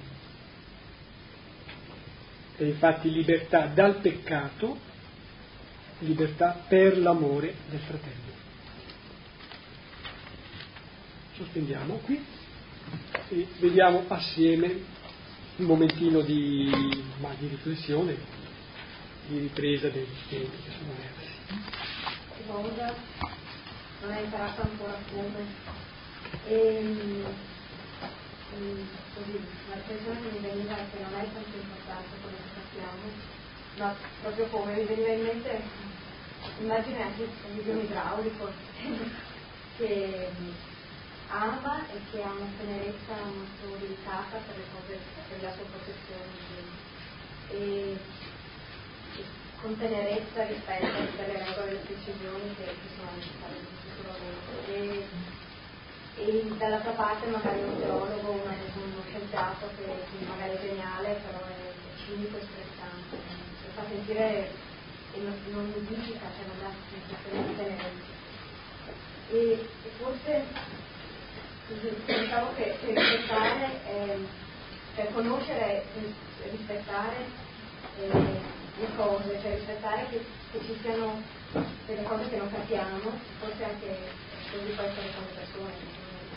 E infatti libertà dal peccato, libertà per l'amore del fratello. Sospendiamo qui e vediamo assieme un momentino di, di riflessione, di ripresa degli tempi che sono. Cosa non hai imparato ancora come. E, la che mi veniva che non è tanto importante come sappiamo, ma proprio come mi veniva in mente, immagine anche un video idraulico che ama e che ha una tenerezza molto delicata per, le cose, per la sua professione e, con tenerezza rispetto a tutte le regole e le decisioni che, che sono necessarie in questo. E, dall'altra parte magari un teologo, una, uno scienziato che, magari è geniale, però è, cinico e stressante, si fa sentire e non, non modifica, cioè non dà tenerezza. E, e forse Pensavo che, che rispettare, eh, per conoscere e rispettare eh, le cose, cioè rispettare che, che, ci siano delle cose che non capiamo, forse anche così può essere con le persone,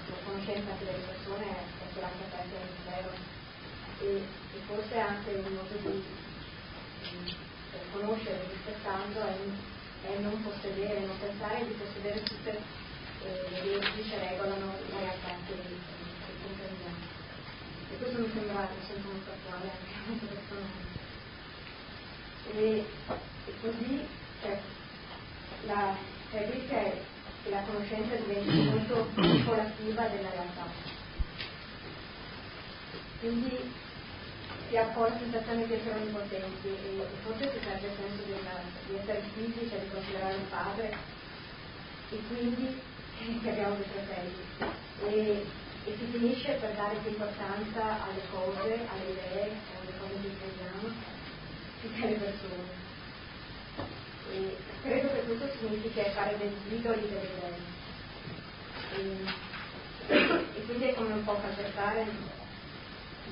la conoscenza delle persone può essere anche aperta al mistero e, e forse anche un modo di, di conoscere rispettando è, è non possedere, non pensare di possedere tutte le leggi che regolano la realtà che, che comprendiamo. E questo mi sembra sempre molto attuale anche molto personale. E, e così cioè, la, cioè, il è che la conoscenza diventi molto *clears throat* manipolativa della realtà. Quindi si la sensazione di essere onnipotenti e forse si perde il senso della, di essere figli, cioè di considerare un padre e quindi *laughs* che abbiamo dei fratelli e, e si finisce per dare più importanza alle cose, alle idee, alle cose che crediamo, che alle persone. E credo che questo significhi fare degli idoli delle idee. E, e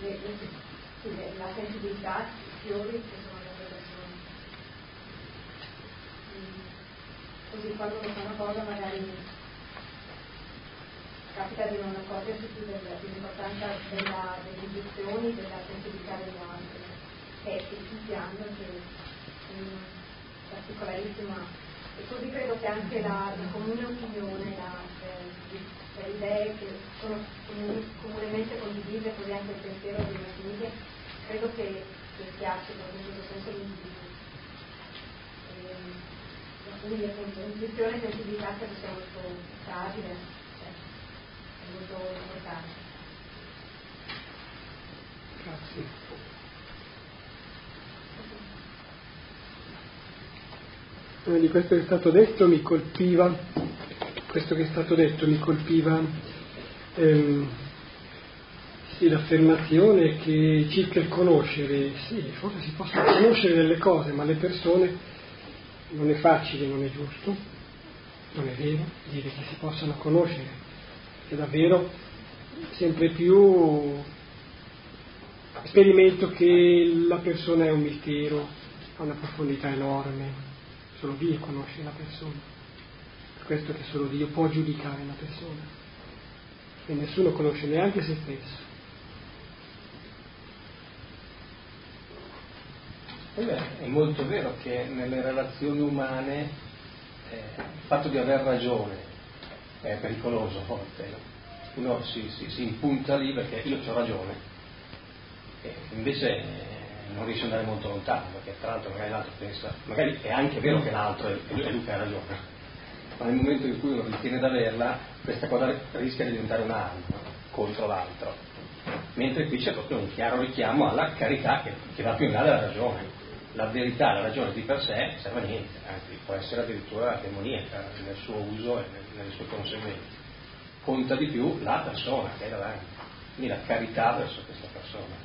le, le, la sensibilità, i fiori che sono le persone. Così quando fa una cosa magari capita di non accorgersi più dell'importanza della, delle intuizioni, della sensibilità degli altri. E il piano che è particolarissima e così credo che anche la, la comune opinione, la, le, le, idee che sono comunemente condivise, così anche il pensiero di una famiglia, credo che, che piacciono in questo senso l'individuo. quindi appunto l'intuizione e sensibilità credo sia molto fragile, cioè, è molto importante. Grazie. Di questo che è stato detto mi colpiva, questo che è stato detto mi colpiva ehm, sì, l'affermazione che circa il conoscere, sì, forse si possono conoscere delle cose, ma le persone non è facile, non è giusto, non è vero dire che si possano conoscere, è davvero sempre più sperimento che la persona è un mistero, ha una profondità enorme, Solo Dio conosce la persona. Per questo che solo Dio può giudicare la persona. E nessuno conosce neanche se stesso. E beh, è molto vero che nelle relazioni umane eh, il fatto di aver ragione è pericoloso a volte. Uno si, si, si impunta lì perché io ho ragione, e invece non riesce ad andare molto lontano, perché tra l'altro magari l'altro pensa, magari è anche vero che l'altro è, è lui che ha ragione, ma nel momento in cui uno ritiene di averla, questa cosa rischia di diventare un'arma contro l'altro. Mentre qui c'è proprio un chiaro richiamo alla carità che, che va più in là della ragione. La verità, la ragione di per sé serve a niente, anzi può essere addirittura demoniaca nel suo uso e nelle sue conseguenze. Conta di più la persona che è davanti, quindi la carità verso questa persona.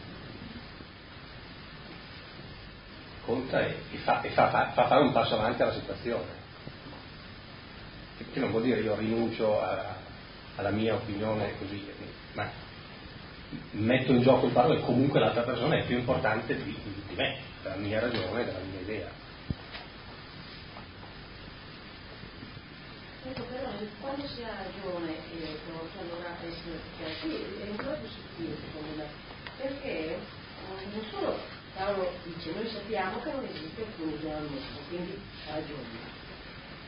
Conta e, e, fa, e fa, fa, fare un passo avanti alla situazione. Che non vuol dire io rinuncio a, alla mia opinione così, ma metto in gioco il fatto che comunque l'altra persona è più importante di, di me, della mia ragione, della mia idea. Ecco, però quando si ha ragione, eh, allora essere sì, è un po' più sottile secondo me, perché non solo Paolo dice noi sappiamo che non esiste alcun mondo, quindi ha ragione.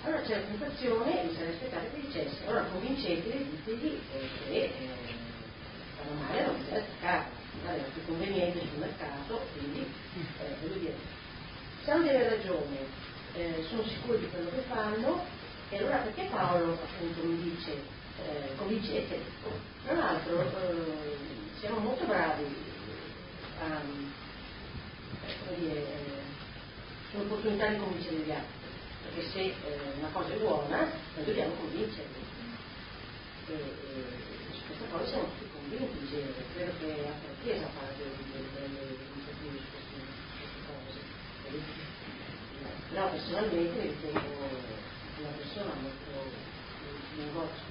Allora c'è la tentazione di sarei aspettato che dicesse, allora convinceteli, ditegli eh, che eh, fanno male non bisogna attaccarlo, è più conveniente sul mercato, quindi eh, voglio dire, sanno di avere ragione, eh, sono sicuri di quello che fanno, e allora perché Paolo appunto mi dice eh, convinceteli? Tra l'altro eh, siamo molto bravi a dire, un'opportunità di convincere gli altri, perché se eh, una cosa è buona noi dobbiamo convincerli. E, e su questa cosa siamo tutti convinti in genere, credo che anche la Chiesa parla delle iniziative su queste cose. Però personalmente ritengo una persona molto linguaggio,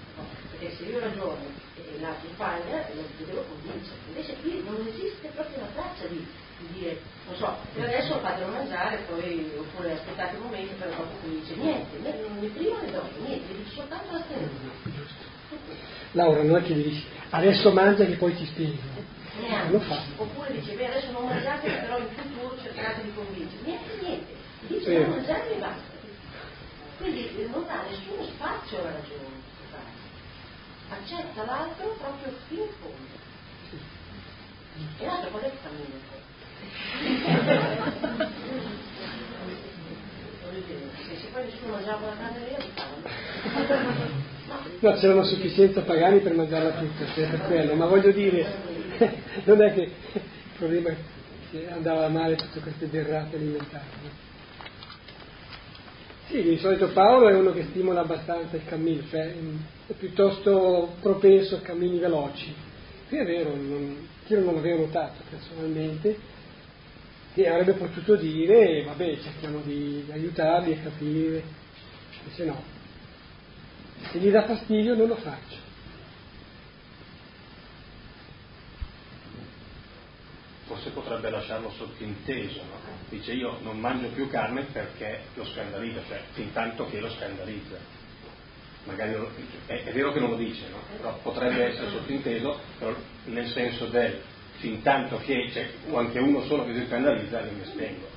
perché se io ho ragione e l'altro sbaglia, lo devo convincere. Invece qui non esiste proprio una traccia di dire, non so, per adesso fatelo mangiare, poi, oppure aspettate un momento, però dopo mi dice niente, né, prima né dopo, niente, dice soltanto la stessa. Laura, non è che dici adesso mangia che poi ti spiego. Neanche. Lo fa. Oppure dice, beh adesso non mangiate, però in futuro cercate di convincere. Niente, niente. Dice eh. non mangiare e basta. Quindi non dà nessuno spazio alla ragione. Accetta l'altro proprio fino in fondo. E l'altro qual è che cammina? No, c'erano sufficienza pagani per mangiarla tutta, cioè per quello, ma voglio dire, *laughs* non è che il problema che andava male tutte queste derrate alimentari. Sì, di solito Paolo è uno che stimola abbastanza il cammino, cioè è piuttosto propenso a cammini veloci. Qui è vero, non, io non l'avevo notato personalmente, che avrebbe potuto dire vabbè cerchiamo di aiutarli a capire, se no, se gli dà fastidio non lo faccio. forse potrebbe lasciarlo sottinteso, no? dice io non mangio più carne perché lo scandalizza, cioè fin tanto che lo scandalizza. Magari è, è, vero che non lo dice, no? però potrebbe essere sottinteso nel senso del fin tanto che c'è anche uno solo che si scandalizza, io mi spengo.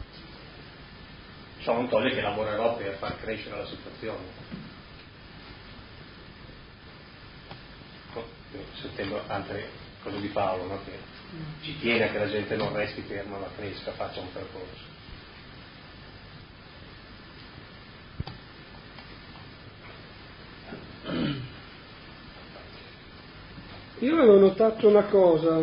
Ciò non toglie che lavorerò per far crescere la situazione. Sentendo altre cose di Paolo, no? che ci tiene a che la gente non resti ferma, ma cresca, faccia un percorso. *clears throat* Io avevo notato una cosa,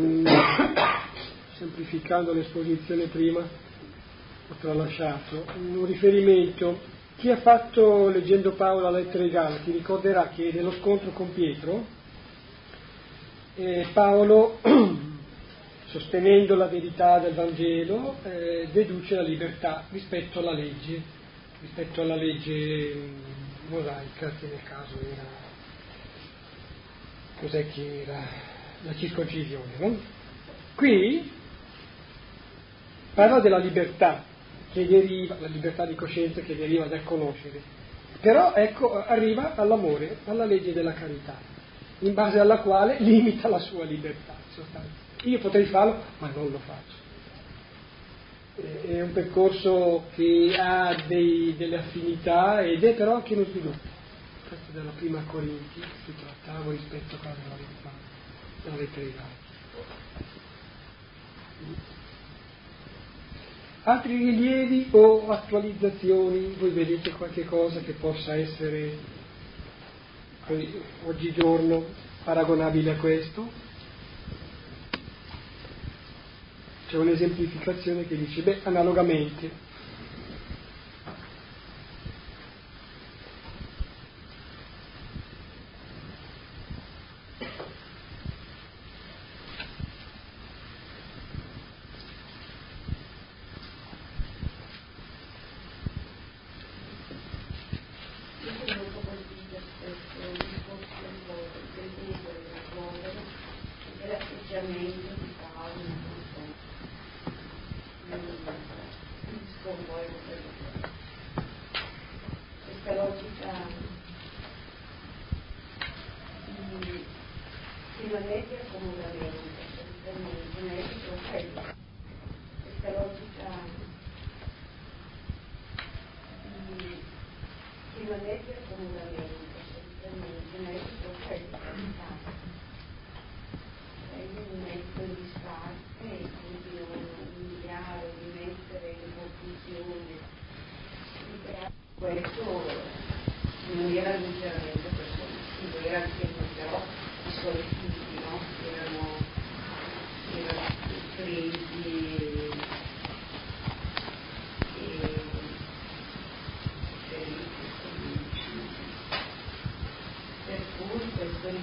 semplificando l'esposizione prima, ho tralasciato, un riferimento. Chi ha fatto, leggendo Paolo la lettera ai Galati, ricorderà che nello scontro con Pietro, eh, Paolo, *clears throat* sostenendo la verità del Vangelo, eh, deduce la libertà rispetto alla legge, rispetto alla legge mm, mosaica, che nel caso era cos'è che era la circoncisione, no? Qui parla della libertà che deriva, la libertà di coscienza che deriva dal conoscere, però ecco arriva all'amore, alla legge della carità, in base alla quale limita la sua libertà. Io potrei farlo, ma non lo faccio. È un percorso che ha dei, delle affinità ed è però anche uno sviluppo questo della prima Corinti si trattava rispetto a cosa della lettera Altri rilievi o attualizzazioni, voi vedete qualche cosa che possa essere oggigiorno paragonabile a questo? C'è un'esemplificazione che dice, beh, analogamente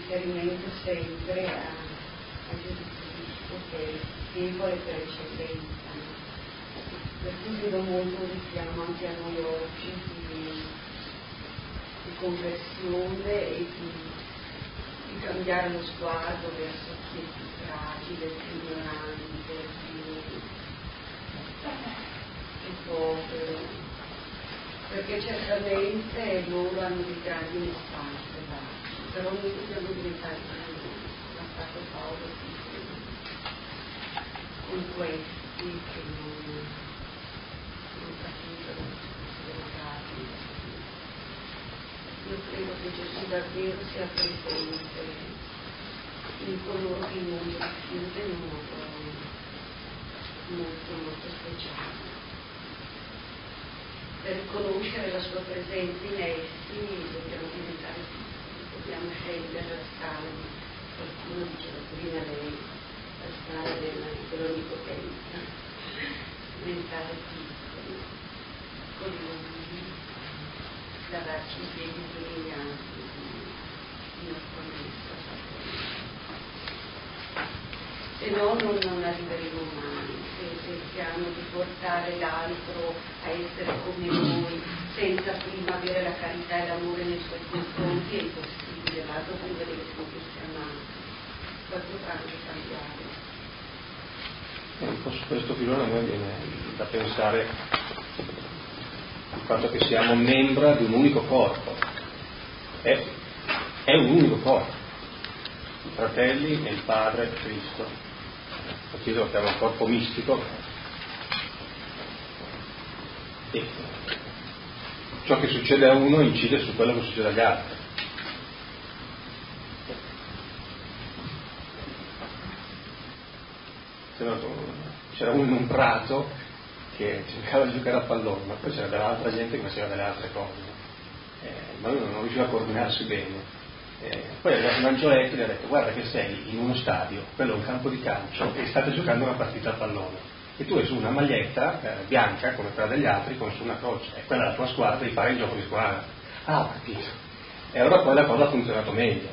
riferimento sempre a, a Gesù che è debole per eccellenza. Per cui vedo molto un richiamo anche a noi oggi di, di conversione e di, di, cambiare lo sguardo verso chi è più fragile, più ignorante, più, più povero, perché certamente loro hanno dei grandi in Spagna Então, isso é muito detalhe na Santa Paulo, com influência espírita no capítulo delegado. Eu creio que Jesus da Deus se apresentou no tempo e coloca em nome da filha em um molto, molto speciale. Per conoscere la sua presenza in essi dobbiamo diventare tutti abbiamo scelto la scala, qualcuno diceva prima lei, la scala della, dell'onnipotenza, diventare piccoli, columni, lavarci i piedi brillanti, fino a questo. Se no non, non arriveremo mai, se pensiamo di portare l'altro a essere come noi, senza prima avere la carità e l'amore nei suoi confronti è impossibile considerato come l'elettrico cristianale, quanto tanto cambiare. Eh, su questo filone a noi viene da pensare il fatto che siamo membra di un unico corpo, è, è un unico corpo, i fratelli e il Padre Cristo. La Chiesa lo chiama un corpo mistico. E ciò che succede a uno incide su quello che succede agli altri. C'era uno in un prato che cercava di giocare a pallone, ma poi c'era dell'altra gente che faceva delle altre cose. Eh, ma lui non riusciva a coordinarsi bene. Eh, poi è arrivato un angioletto e gli ha detto guarda che sei in uno stadio, quello è un campo di calcio e state giocando una partita a pallone e tu hai su una maglietta eh, bianca come quella degli altri con su una croce e quella è la tua squadra, devi fare il gioco di squadra. Ah, ho capito. E allora poi la cosa ha funzionato meglio.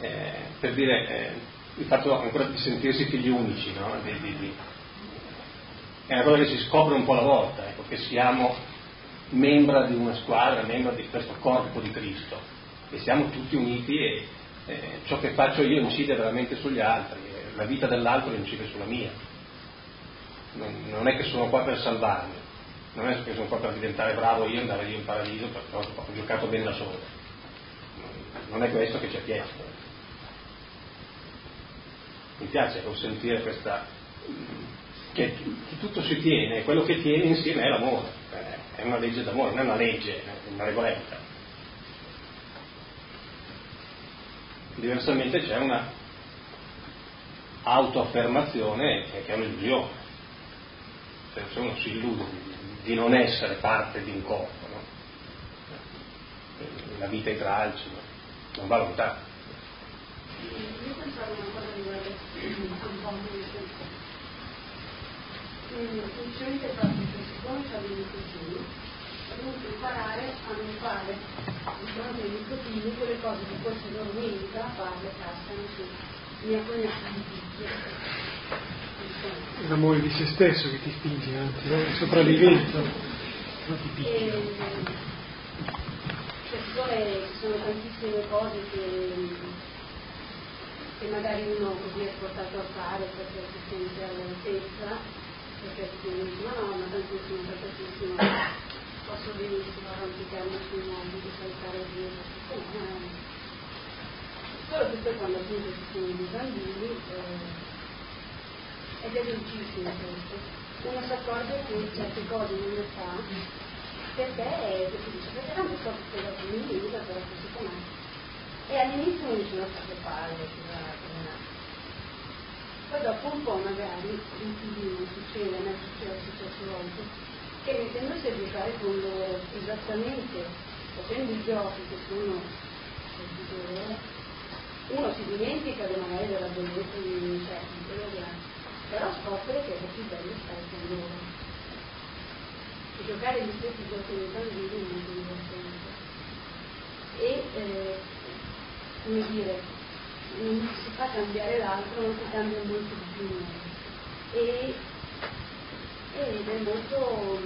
Eh, per dire, eh, il fatto ancora di sentirsi figli unici, no? di, di, di, è una cosa che si scopre un po' alla volta, ecco, che siamo membra di una squadra, membra di questo corpo di Cristo, e siamo tutti uniti e eh, ciò che faccio io incide veramente sugli altri, la vita dell'altro incide sulla mia. Non, è che sono qua per salvarmi, non è che sono qua per diventare bravo io e andare io in paradiso perché ho giocato bene da solo. Non è questo che ci è chiesto mi piace consentire questa, che, che, tutto si tiene, quello che tiene insieme è l'amore, eh, è una legge d'amore, non è una legge, è una regoletta. Diversamente c'è una autoaffermazione che è un'illusione, cioè, se uno si illude di non essere parte di un corpo, no? la vita è tralci, non va lontano. Io pensavo una cosa quindi semplicemente il fatto che siccome ci avevi così, dovuto imparare a non fare di fronte ai nicotini quelle cose che poi se loro meritano a farle cascano su mia cognata di picchio. L'amore di se stesso che ti spinge, anzi, no? la sopravvivenza. Non ti picchia. Cioè, siccome ci sono tantissime cose che che magari uno così è portato a fare perché si sente all'altezza, solo che quando appunto ci sono i bambini eh, ed è dolcissimo questo, uno si accorge che certe cose non le fa perché, perché dice, perché tanto so che la famiglia però così com'è e all'inizio mi sono state palle, poi dopo un po' magari succede, a me succede successo volte, che mettendosi a giocare con loro esattamente facendo i giochi che sono di loro, uno si dimentica magari della bellezza di certi, però scopre che è più bello stare con loro. E giocare gli stessi giochi dei bambini è molto divertente. E eh, come dire, non si fa cambiare l'altro, si cambia molto di più. E, ed è molto,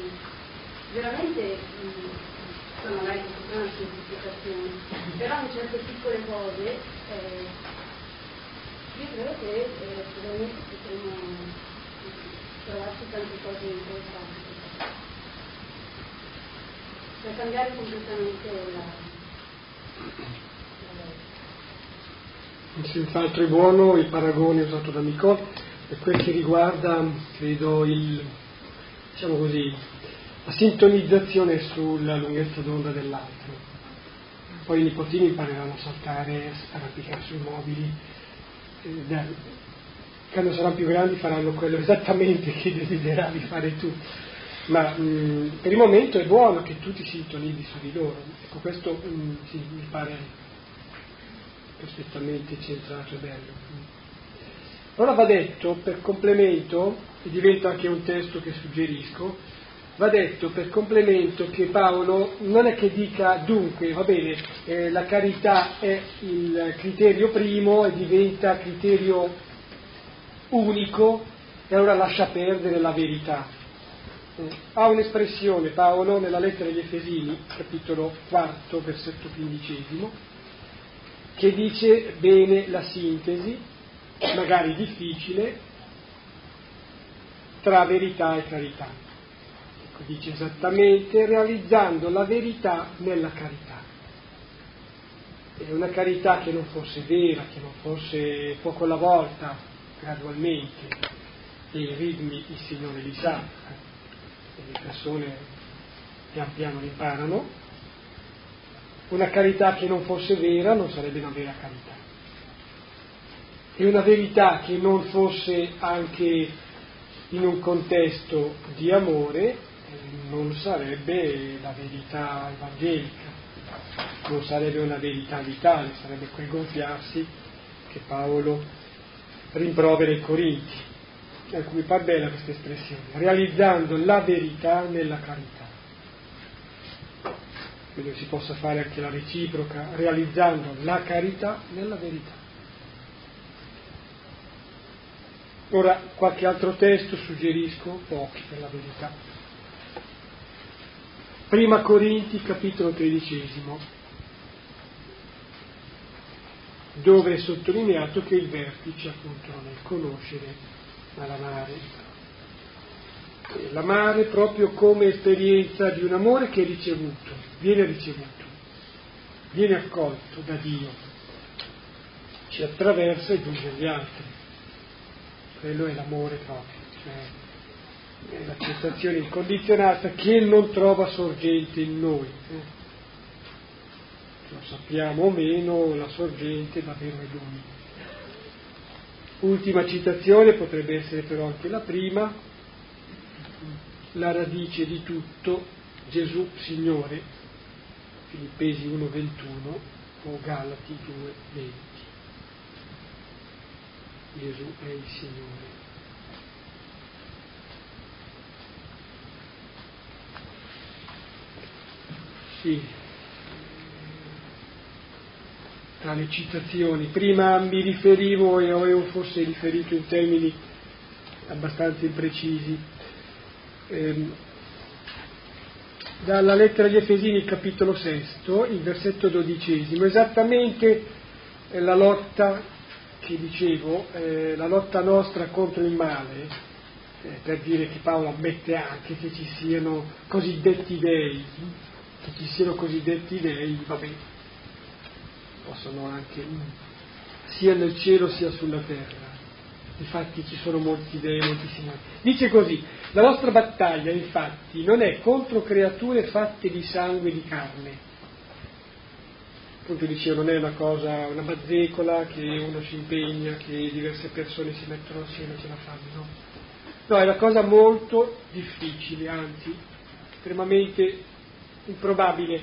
veramente, insomma, magari è una semplificazione, però in certe piccole cose eh, io credo che eh, veramente potremmo trovarci tante cose interessanti per cambiare completamente la Senz'altro è buono il paragone usato da Nicole per quel che riguarda, credo, il, diciamo così, la sintonizzazione sulla lunghezza d'onda dell'altro. Poi i nipotini impareranno a saltare, arrampicare sui mobili, eh, quando saranno più grandi faranno quello esattamente che desideravi fare tu. Ma mh, per il momento è buono che tu ti sintonizzi su di loro. Ecco, questo mh, sì, mi pare perfettamente centrato e bello. Allora va detto per complemento, e diventa anche un testo che suggerisco, va detto per complemento che Paolo non è che dica dunque, va bene, eh, la carità è il criterio primo e diventa criterio unico e allora lascia perdere la verità. Eh, ha un'espressione Paolo nella lettera agli Efesini, capitolo 4, versetto quindicesimo, che dice bene la sintesi, magari difficile, tra verità e carità. Ecco, dice esattamente realizzando la verità nella carità. E una carità che non fosse vera, che non fosse poco alla volta, gradualmente, e i ritmi il Signore li sa, e le persone pian piano imparano, una carità che non fosse vera non sarebbe una vera carità. E una verità che non fosse anche in un contesto di amore non sarebbe la verità evangelica, non sarebbe una verità vitale, sarebbe quel gonfiarsi che Paolo rimprovera ai Corinti, a cui fa bella questa espressione, realizzando la verità nella carità credo si possa fare anche la reciproca, realizzando la carità nella verità. Ora, qualche altro testo suggerisco, pochi per la verità. Prima Corinti, capitolo tredicesimo, dove è sottolineato che il vertice appunto il conoscere, ma l'amare l'amare proprio come esperienza di un amore che è ricevuto, viene ricevuto, viene accolto da Dio, ci attraversa e giunge agli altri. Quello è l'amore proprio, cioè è l'accettazione incondizionata che non trova sorgente in noi. Eh. Lo sappiamo o meno, la sorgente davvero è Lui. Ultima citazione potrebbe essere però anche la prima, la radice di tutto, Gesù Signore, Filippesi 1,21 o Galati 2,20. Gesù è il Signore. Sì, tra le citazioni, prima mi riferivo e avevo forse riferito in termini abbastanza imprecisi ehm, dalla lettera agli Efesini, capitolo sesto, il versetto dodicesimo, esattamente eh, la lotta che dicevo, eh, la lotta nostra contro il male, eh, per dire che Paolo ammette anche che ci siano cosiddetti dei, che ci siano cosiddetti dei, vabbè, possono anche sia nel cielo sia sulla terra. Infatti ci sono molti dei, moltissimi. Dice così, la nostra battaglia infatti non è contro creature fatte di sangue e di carne. Appunto dicevo, non è una cosa, una bazzecola che uno si impegna, che diverse persone si mettono assieme e ce la fanno, no. No, è una cosa molto difficile, anzi, estremamente improbabile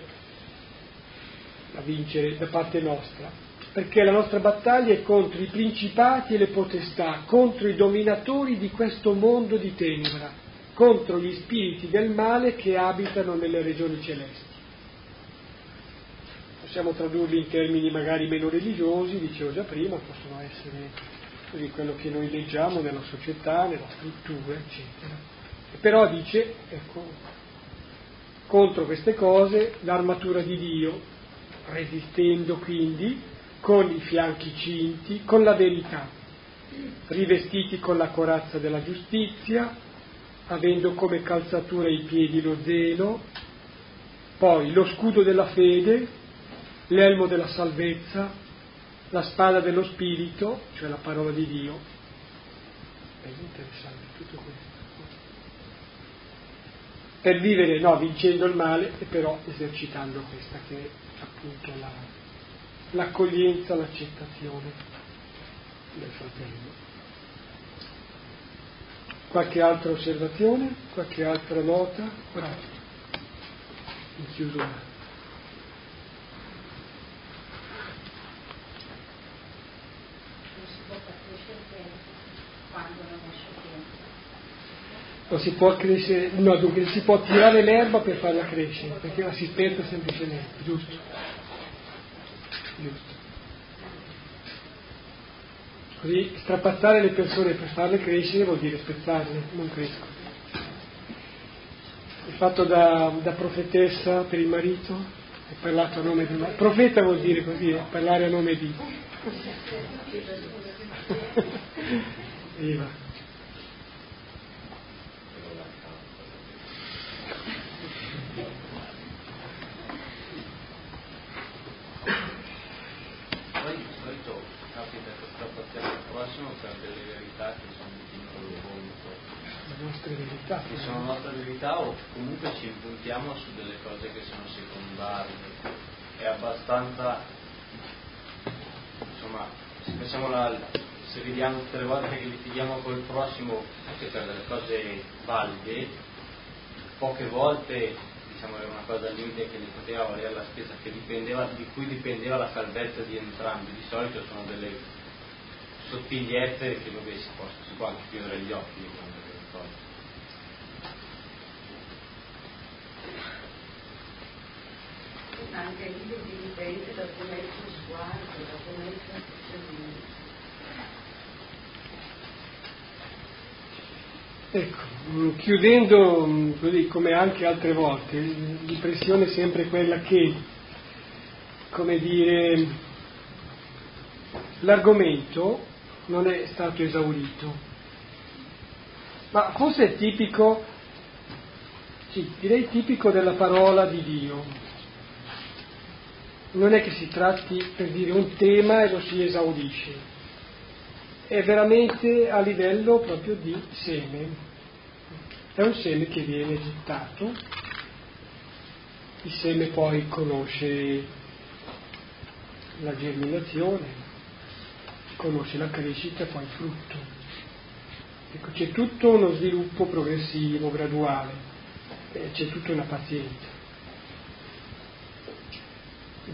da vincere da parte nostra perché la nostra battaglia è contro i principati e le potestà, contro i dominatori di questo mondo di tenebra, contro gli spiriti del male che abitano nelle regioni celesti. Possiamo tradurli in termini magari meno religiosi, dicevo già prima, possono essere così quello che noi leggiamo nella società, nella struttura, eccetera. Però dice, ecco, contro queste cose l'armatura di Dio, resistendo quindi con i fianchi cinti, con la verità, rivestiti con la corazza della giustizia, avendo come calzatura i piedi lo zelo, poi lo scudo della fede, l'elmo della salvezza, la spada dello spirito, cioè la parola di Dio. È interessante tutto questo. Per vivere, no, vincendo il male e però esercitando questa che è appunto la, l'accoglienza, l'accettazione del fratello. Qualche altra osservazione? Qualche altra nota? In chiusura. Non si può crescere, no, dunque si può tirare l'erba per farla crescere, perché la si spetta semplicemente, giusto? Giusto. Così strapazzare le persone per farle crescere vuol dire spezzarle, non crescono. È fatto da, da profetessa per il marito, è parlato a nome di marito. Profeta vuol dire così, eh, parlare a nome di. *laughs* Viva. verità. Che sono nostra verità o comunque ci impuntiamo su delle cose che sono secondarie. È abbastanza, insomma, se facciamo la, se vediamo tutte le volte che litighiamo col prossimo anche per delle cose valide, poche volte diciamo era una cosa limite che ne poteva valere la spesa, dipendeva, di cui dipendeva la salvezza di entrambi. Di solito sono delle sottigliezze che vabbè, si, può, si può anche chiudere gli occhi di quando delle cose. Anche lì dipende da come è il tuo sguardo, da come è il tuo Ecco, chiudendo così come anche altre volte, l'impressione è sempre quella che, come dire, l'argomento non è stato esaurito, ma forse è tipico, sì, direi tipico della parola di Dio. Non è che si tratti per dire un tema e lo si esaurisce, è veramente a livello proprio di seme. È un seme che viene gettato, il seme poi conosce la germinazione, conosce la crescita e poi il frutto. Ecco, c'è tutto uno sviluppo progressivo, graduale, c'è tutta una pazienza.